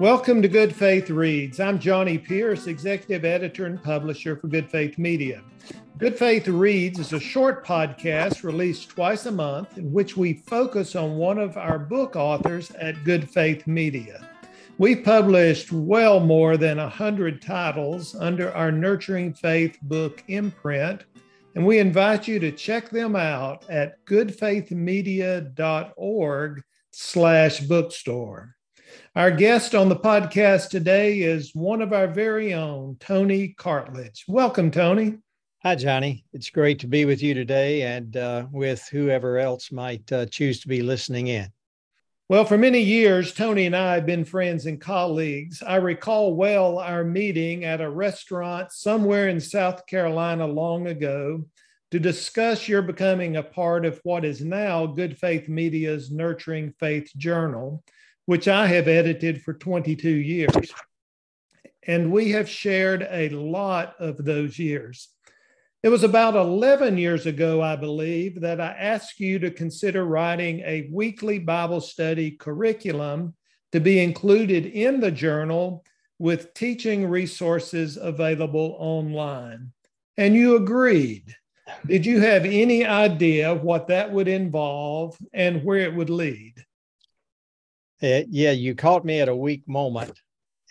Welcome to Good Faith Reads. I'm Johnny Pierce, executive editor and publisher for Good Faith Media. Good Faith Reads is a short podcast released twice a month in which we focus on one of our book authors at Good Faith Media. We've published well more than 100 titles under our Nurturing Faith book imprint, and we invite you to check them out at goodfaithmedia.org slash bookstore. Our guest on the podcast today is one of our very own, Tony Cartledge. Welcome, Tony. Hi, Johnny. It's great to be with you today and uh, with whoever else might uh, choose to be listening in. Well, for many years, Tony and I have been friends and colleagues. I recall well our meeting at a restaurant somewhere in South Carolina long ago to discuss your becoming a part of what is now Good Faith Media's Nurturing Faith Journal which I have edited for 22 years. And we have shared a lot of those years. It was about 11 years ago, I believe, that I asked you to consider writing a weekly Bible study curriculum to be included in the journal with teaching resources available online. And you agreed. Did you have any idea what that would involve and where it would lead? Uh, yeah, you caught me at a weak moment,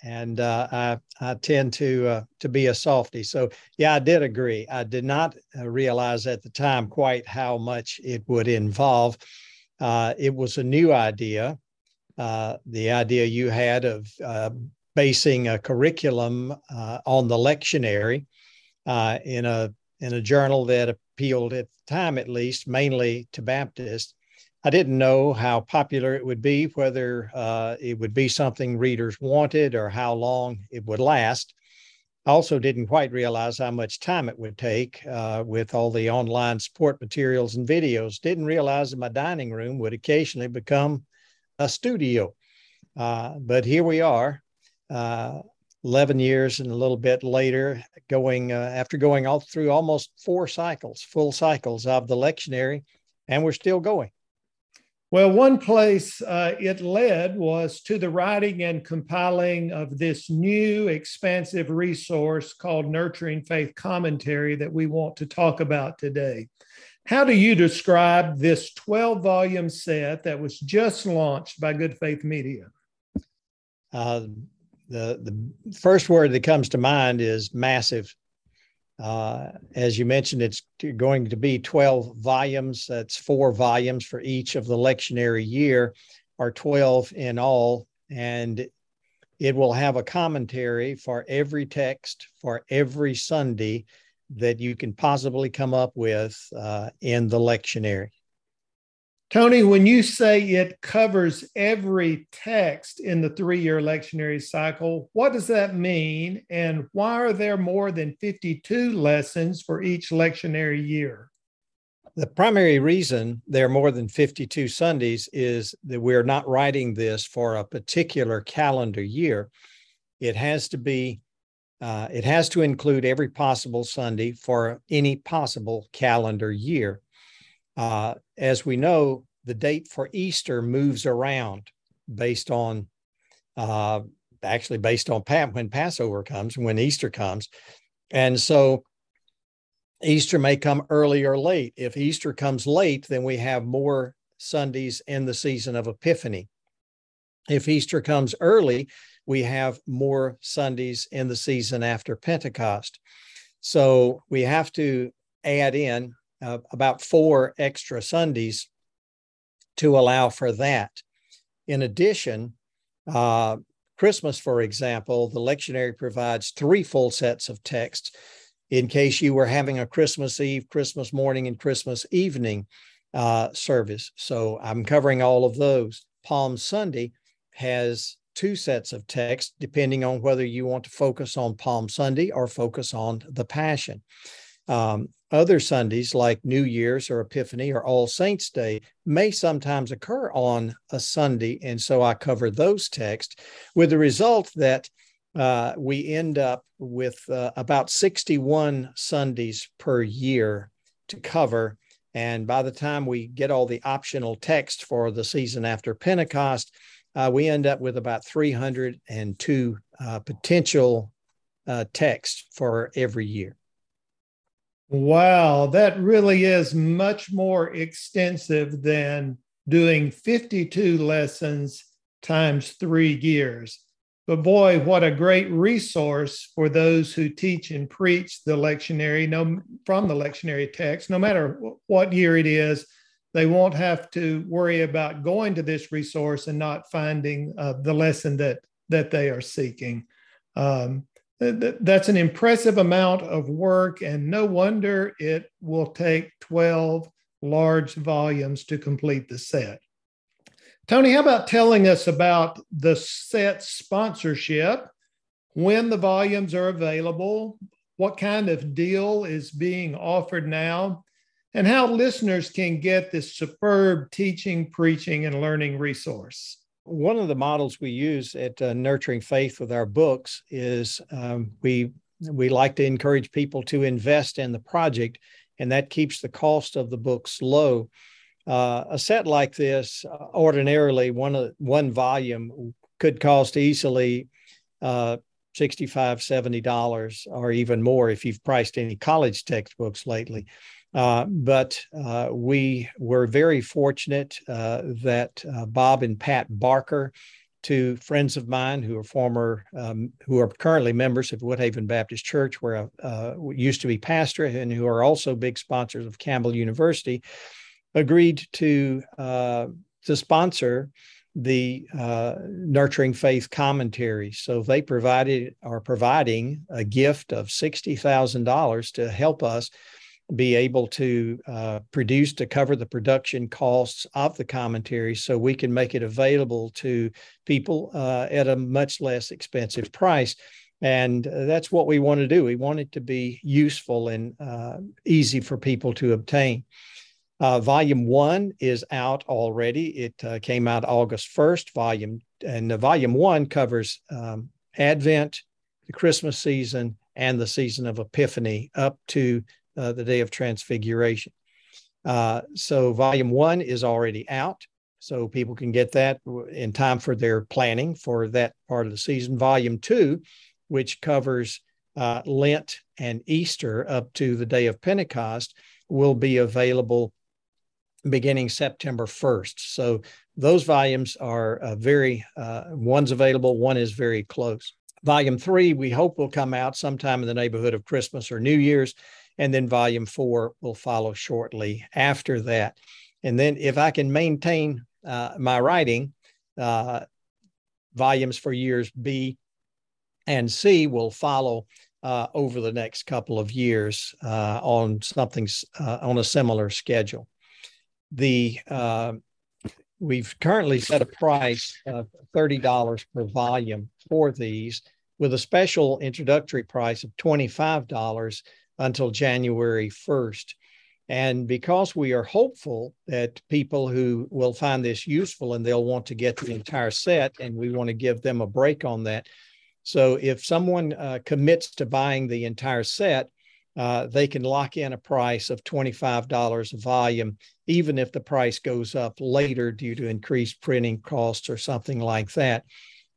and uh, I I tend to uh, to be a softy. So yeah, I did agree. I did not uh, realize at the time quite how much it would involve. Uh, it was a new idea. Uh, the idea you had of basing a curriculum on the lectionary in a in a journal that appealed at the time, at least, mainly to Baptists. I didn't know how popular it would be, whether uh, it would be something readers wanted or how long it would last. I also didn't quite realize how much time it would take uh, with all the online support materials and videos. Didn't realize that my dining room would occasionally become a studio. Uh, but here we are, uh, 11 years and a little bit later, going uh, after going all through almost four cycles, full cycles of the lectionary, and we're still going. Well, one place uh, it led was to the writing and compiling of this new expansive resource called Nurturing Faith Commentary that we want to talk about today. How do you describe this 12 volume set that was just launched by Good Faith Media? Uh, the, the first word that comes to mind is massive. Uh, as you mentioned, it's going to be 12 volumes. That's four volumes for each of the lectionary year, or 12 in all. And it will have a commentary for every text for every Sunday that you can possibly come up with uh, in the lectionary. Tony, when you say it covers every text in the three year lectionary cycle, what does that mean? And why are there more than 52 lessons for each lectionary year? The primary reason there are more than 52 Sundays is that we're not writing this for a particular calendar year. It has to be, uh, it has to include every possible Sunday for any possible calendar year. Uh, as we know, the date for Easter moves around based on, uh, actually based on when Passover comes, when Easter comes. And so Easter may come early or late. If Easter comes late, then we have more Sundays in the season of Epiphany. If Easter comes early, we have more Sundays in the season after Pentecost. So we have to add in uh, about four extra Sundays to allow for that. In addition, uh, Christmas, for example, the lectionary provides three full sets of texts in case you were having a Christmas Eve, Christmas morning, and Christmas evening uh, service. So I'm covering all of those. Palm Sunday has two sets of texts, depending on whether you want to focus on Palm Sunday or focus on the Passion. Um, other Sundays, like New Year's or Epiphany or All Saints Day, may sometimes occur on a Sunday. And so I cover those texts with the result that uh, we end up with uh, about 61 Sundays per year to cover. And by the time we get all the optional text for the season after Pentecost, uh, we end up with about 302 uh, potential uh, texts for every year. Wow, that really is much more extensive than doing 52 lessons times three years. But boy, what a great resource for those who teach and preach the lectionary no, from the lectionary text, no matter what year it is. They won't have to worry about going to this resource and not finding uh, the lesson that, that they are seeking. Um, that's an impressive amount of work, and no wonder it will take 12 large volumes to complete the set. Tony, how about telling us about the set sponsorship, when the volumes are available, what kind of deal is being offered now, and how listeners can get this superb teaching, preaching, and learning resource? One of the models we use at uh, Nurturing Faith with our books is um, we we like to encourage people to invest in the project, and that keeps the cost of the books low. Uh, a set like this, uh, ordinarily one one volume could cost easily uh, 65 70 dollars or even more if you've priced any college textbooks lately uh, but uh, we were very fortunate uh, that uh, bob and pat barker two friends of mine who are former um, who are currently members of woodhaven baptist church where i uh, used to be pastor and who are also big sponsors of campbell university agreed to uh, to sponsor the uh, nurturing faith commentary. So they provided are providing a gift of sixty thousand dollars to help us be able to uh, produce to cover the production costs of the commentary, so we can make it available to people uh, at a much less expensive price. And that's what we want to do. We want it to be useful and uh, easy for people to obtain. Uh, volume one is out already. It uh, came out August 1st. Volume and the volume one covers um, Advent, the Christmas season, and the season of Epiphany up to uh, the day of Transfiguration. Uh, so volume one is already out. So people can get that in time for their planning for that part of the season. Volume two, which covers uh, Lent and Easter up to the day of Pentecost, will be available beginning September 1st. So those volumes are uh, very, uh, one's available, one is very close. Volume three, we hope will come out sometime in the neighborhood of Christmas or New Year's. And then volume four will follow shortly after that. And then if I can maintain uh, my writing, uh, volumes for years B and C will follow uh, over the next couple of years uh, on something uh, on a similar schedule the uh, we've currently set a price of $30 per volume for these with a special introductory price of $25 until January 1st. And because we are hopeful that people who will find this useful and they'll want to get the entire set, and we want to give them a break on that. So if someone uh, commits to buying the entire set, uh, they can lock in a price of $25 a volume, even if the price goes up later due to increased printing costs or something like that.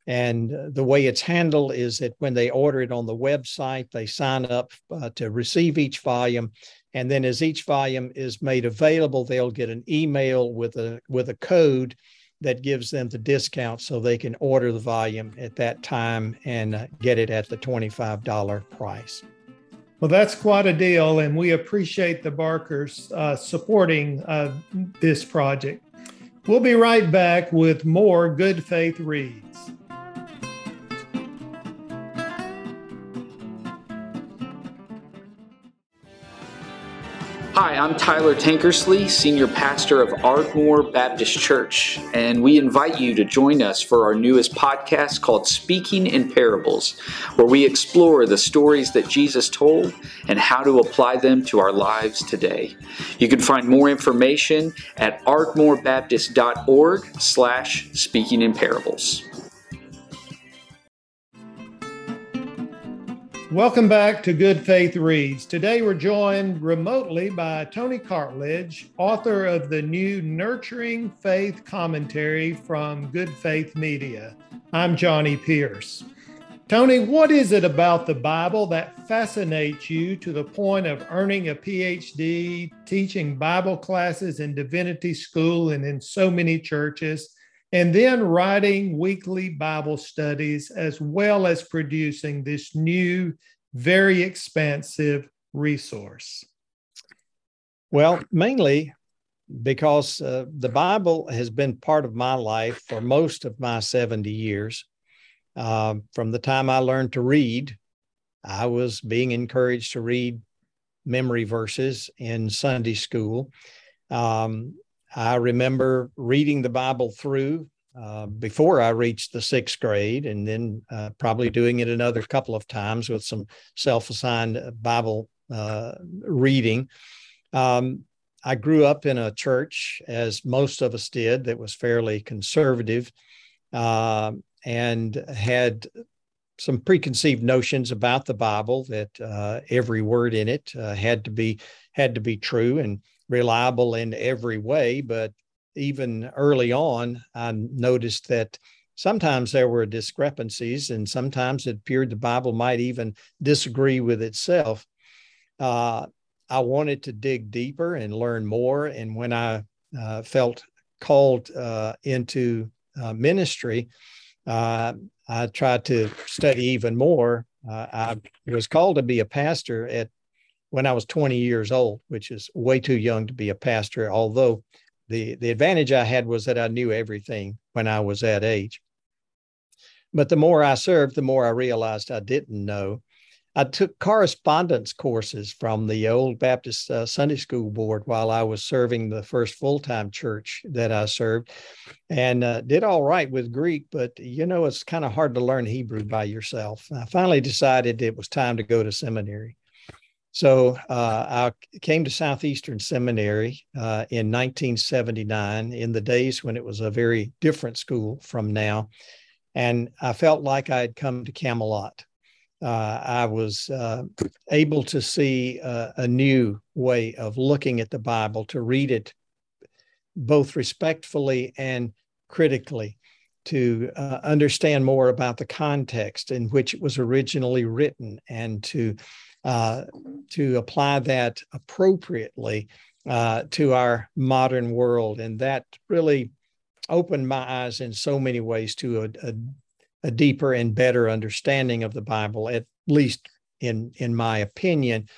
And the way it's handled is that when they order it on the website, they sign up uh, to receive each volume. And then as each volume is made available, they'll get an email with a with a code that gives them the discount so they can order the volume at that time and uh, get it at the $25 price. Well, that's quite a deal, and we appreciate the Barkers uh, supporting uh, this project. We'll be right back with more Good Faith Reads. Hi, I'm Tyler Tankersley, Senior Pastor of Ardmore Baptist Church, and we invite you to join us for our newest podcast called Speaking in Parables, where we explore the stories that Jesus told and how to apply them to our lives today. You can find more information at ardmorebaptist.org slash speaking in parables. Welcome back to Good Faith Reads. Today we're joined remotely by Tony Cartledge, author of the new Nurturing Faith commentary from Good Faith Media. I'm Johnny Pierce. Tony, what is it about the Bible that fascinates you to the point of earning a PhD, teaching Bible classes in divinity school and in so many churches? And then writing weekly Bible studies, as well as producing this new, very expansive resource? Well, mainly because uh, the Bible has been part of my life for most of my 70 years. Uh, from the time I learned to read, I was being encouraged to read memory verses in Sunday school. Um, I remember reading the Bible through uh, before I reached the sixth grade, and then uh, probably doing it another couple of times with some self assigned Bible uh, reading. Um, I grew up in a church, as most of us did, that was fairly conservative uh, and had some preconceived notions about the Bible that uh, every word in it uh, had to be had to be true and reliable in every way, but even early on, I noticed that sometimes there were discrepancies, and sometimes it appeared the Bible might even disagree with itself. Uh, I wanted to dig deeper and learn more. And when I uh, felt called uh, into uh, ministry, uh, I tried to study even more. Uh, I was called to be a pastor at when I was 20 years old, which is way too young to be a pastor. Although the the advantage I had was that I knew everything when I was that age. But the more I served, the more I realized I didn't know. I took correspondence courses from the old Baptist uh, Sunday School Board while I was serving the first full time church that I served and uh, did all right with Greek, but you know, it's kind of hard to learn Hebrew by yourself. I finally decided it was time to go to seminary. So uh, I came to Southeastern Seminary uh, in 1979, in the days when it was a very different school from now. And I felt like I had come to Camelot. Uh, I was uh, able to see a new way of looking at the Bible, to read it both respectfully and critically, to uh, understand more about the context in which it was originally written, and to uh, to apply that appropriately uh, to our modern world. And that really opened my eyes in so many ways to a, a, a deeper and better understanding of the Bible, at least in, in my opinion.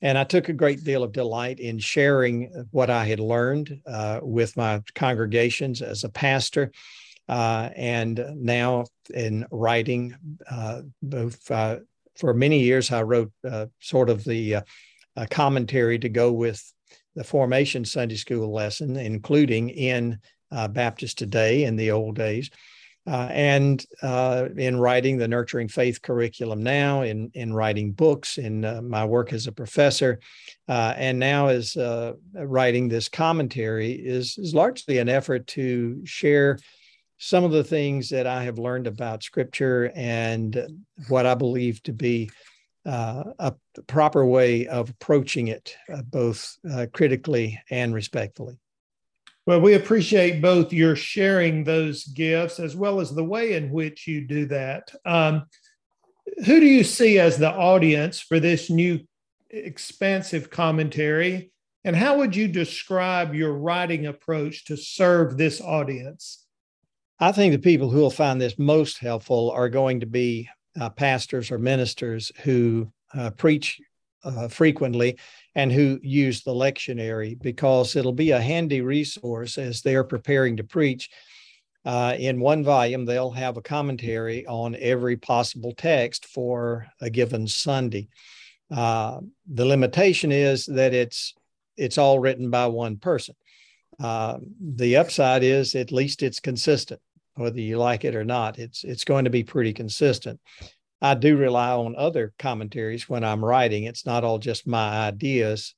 And I took a great deal of delight in sharing what I had learned uh, with my congregations as a pastor. Uh, and now in writing uh, both uh, for many years, I wrote uh, sort of the uh, commentary to go with the formation Sunday school lesson, including in uh, Baptist Today in the old days. Uh, and uh, in writing the Nurturing Faith curriculum now, in, in writing books, in uh, my work as a professor, and now as writing this commentary is, is largely an effort to share some of the things that I have learned about Scripture and what I believe to be uh, a proper way of approaching it, uh, both uh, critically and respectfully. Well, we appreciate both your sharing those gifts as well as the way in which you do that. Um, who do you see as the audience for this new expansive commentary? And how would you describe your writing approach to serve this audience? I think the people who will find this most helpful are going to be uh, pastors or ministers who uh, preach uh, frequently and who use the lectionary because it'll be a handy resource as they're preparing to preach. Uh, in one volume, they'll have a commentary on every possible text for a given Sunday. Uh, the limitation is that it's it's all written by one person. Uh, the upside is at least it's consistent whether you like it or not. It's it's going to be pretty consistent. I do rely on other commentaries when I'm writing. It's not all just my ideas.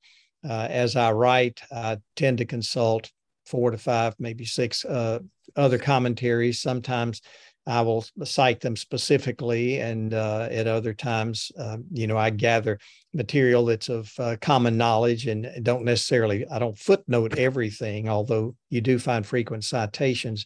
Uh, as I write, I tend to consult four to five, maybe six uh, other commentaries. Sometimes I will cite them specifically, and uh, at other times, uh, you know, I gather material that's of uh, common knowledge and don't necessarily, I don't footnote everything, although you do find frequent citations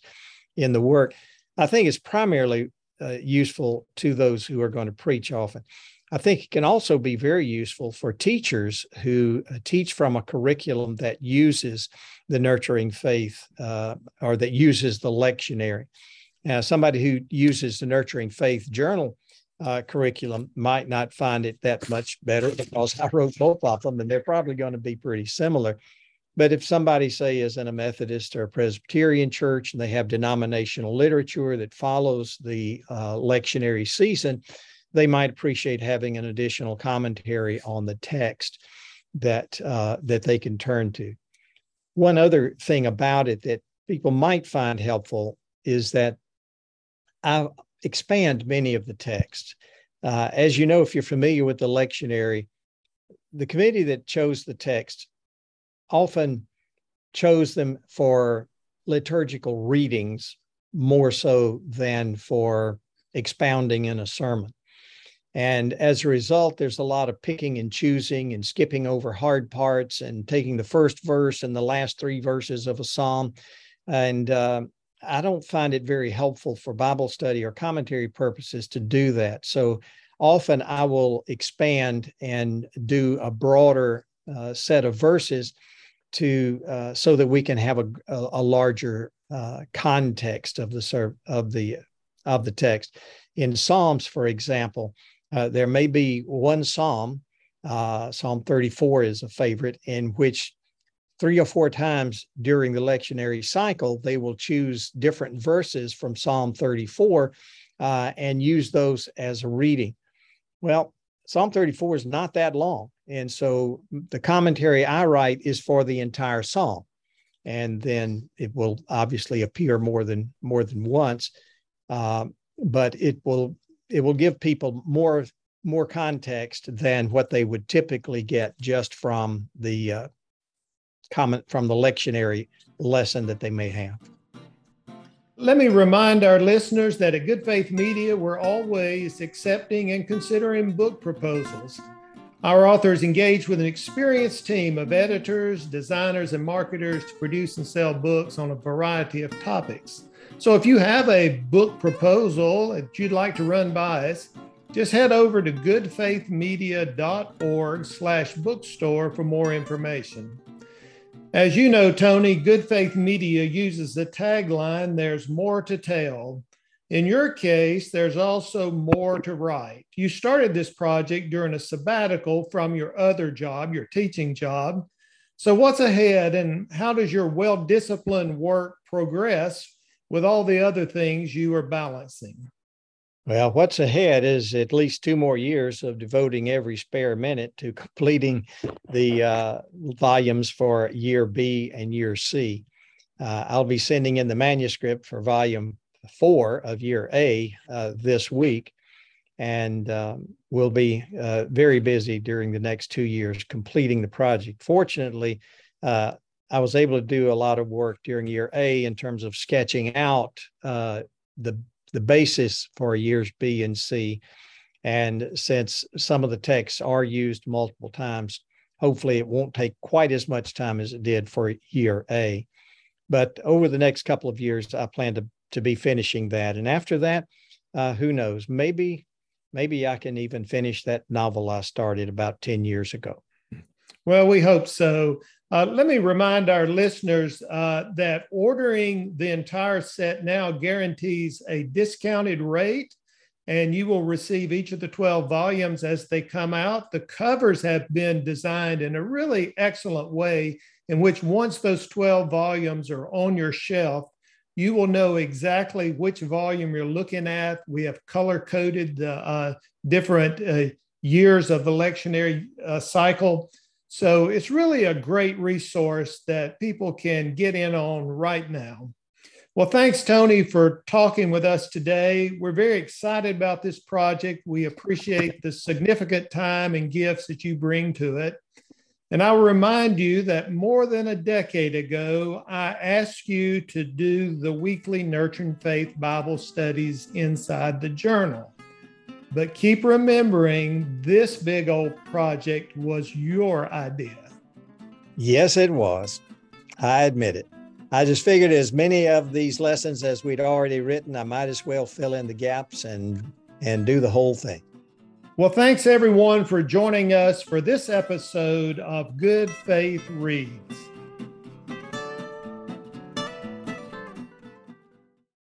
in the work. I think it's primarily uh, useful to those who are going to preach often. I think it can also be very useful for teachers who uh, teach from a curriculum that uses the nurturing faith uh, or that uses the lectionary. Now, somebody who uses the Nurturing Faith Journal uh, curriculum might not find it that much better because I wrote both of them and they're probably going to be pretty similar. But if somebody, say, is in a Methodist or a Presbyterian church and they have denominational literature that follows the uh, lectionary season, they might appreciate having an additional commentary on the text that uh, that they can turn to. One other thing about it that people might find helpful is that I expand many of the texts. Uh, as you know, if you're familiar with the lectionary, the committee that chose the text often chose them for liturgical readings more so than for expounding in a sermon. And as a result, there's a lot of picking and choosing and skipping over hard parts and taking the first verse and the last three verses of a psalm. And uh, I don't find it very helpful for Bible study or commentary purposes to do that. So often I will expand and do a broader uh, set of verses to uh, so that we can have a, a, larger uh, context of the serv- of the of the text. In Psalms, for example, uh, there may be one psalm. Uh, psalm 34 is a favorite in which three or four times during the lectionary cycle, they will choose different verses from Psalm 34 uh, and use those as a reading. Well, Psalm 34 is not that long. And so the commentary I write is for the entire psalm. And then it will obviously appear more than more than once. Uh, but it will it will give people more more context than what they would typically get just from the uh, comment from the lectionary lesson that they may have. Let me remind our listeners that at Good Faith Media, we're always accepting and considering book proposals. Our authors engage with an experienced team of editors, designers, and marketers to produce and sell books on a variety of topics. So if you have a book proposal that you'd like to run by us, just head over to goodfaithmedia.org slash bookstore for more information. As you know, Tony, Good Faith Media uses the tagline, There's more to tell. In your case, there's also more to write. You started this project during a sabbatical from your other job, your teaching job. So, what's ahead, and how does your well disciplined work progress with all the other things you are balancing? Well, what's ahead is at least two more years of devoting every spare minute to completing the uh, volumes for year B and year C. Uh, I'll be sending in the manuscript for volume four of year A uh, this week, and um, we'll be uh, very busy during the next two years completing the project. Fortunately, uh, I was able to do a lot of work during year A in terms of sketching out uh, the the basis for years B and C. And since some of the texts are used multiple times, hopefully it won't take quite as much time as it did for year A. But over the next couple of years, I plan to, to be finishing that. And after that, uh, who knows? Maybe, maybe I can even finish that novel I started about 10 years ago. Well, we hope so. Uh, let me remind our listeners uh, that ordering the entire set now guarantees a discounted rate, and you will receive each of the 12 volumes as they come out. The covers have been designed in a really excellent way, in which once those 12 volumes are on your shelf, you will know exactly which volume you're looking at. We have color coded the uh, different uh, years of the lectionary uh, cycle so it's really a great resource that people can get in on right now. Well, thanks, Tony, for talking with us today. We're very excited about this project. We appreciate the significant time and gifts that you bring to it. And I'll remind you that more than a decade ago, I asked you to do the weekly Nurturing Faith Bible studies inside the journal. But keep remembering this big old project was your idea. Yes, it was. I admit it. I just figured as many of these lessons as we'd already written, I might as well fill in the gaps and and do the whole thing. Well, thanks everyone for joining us for this episode of Good Faith Reads.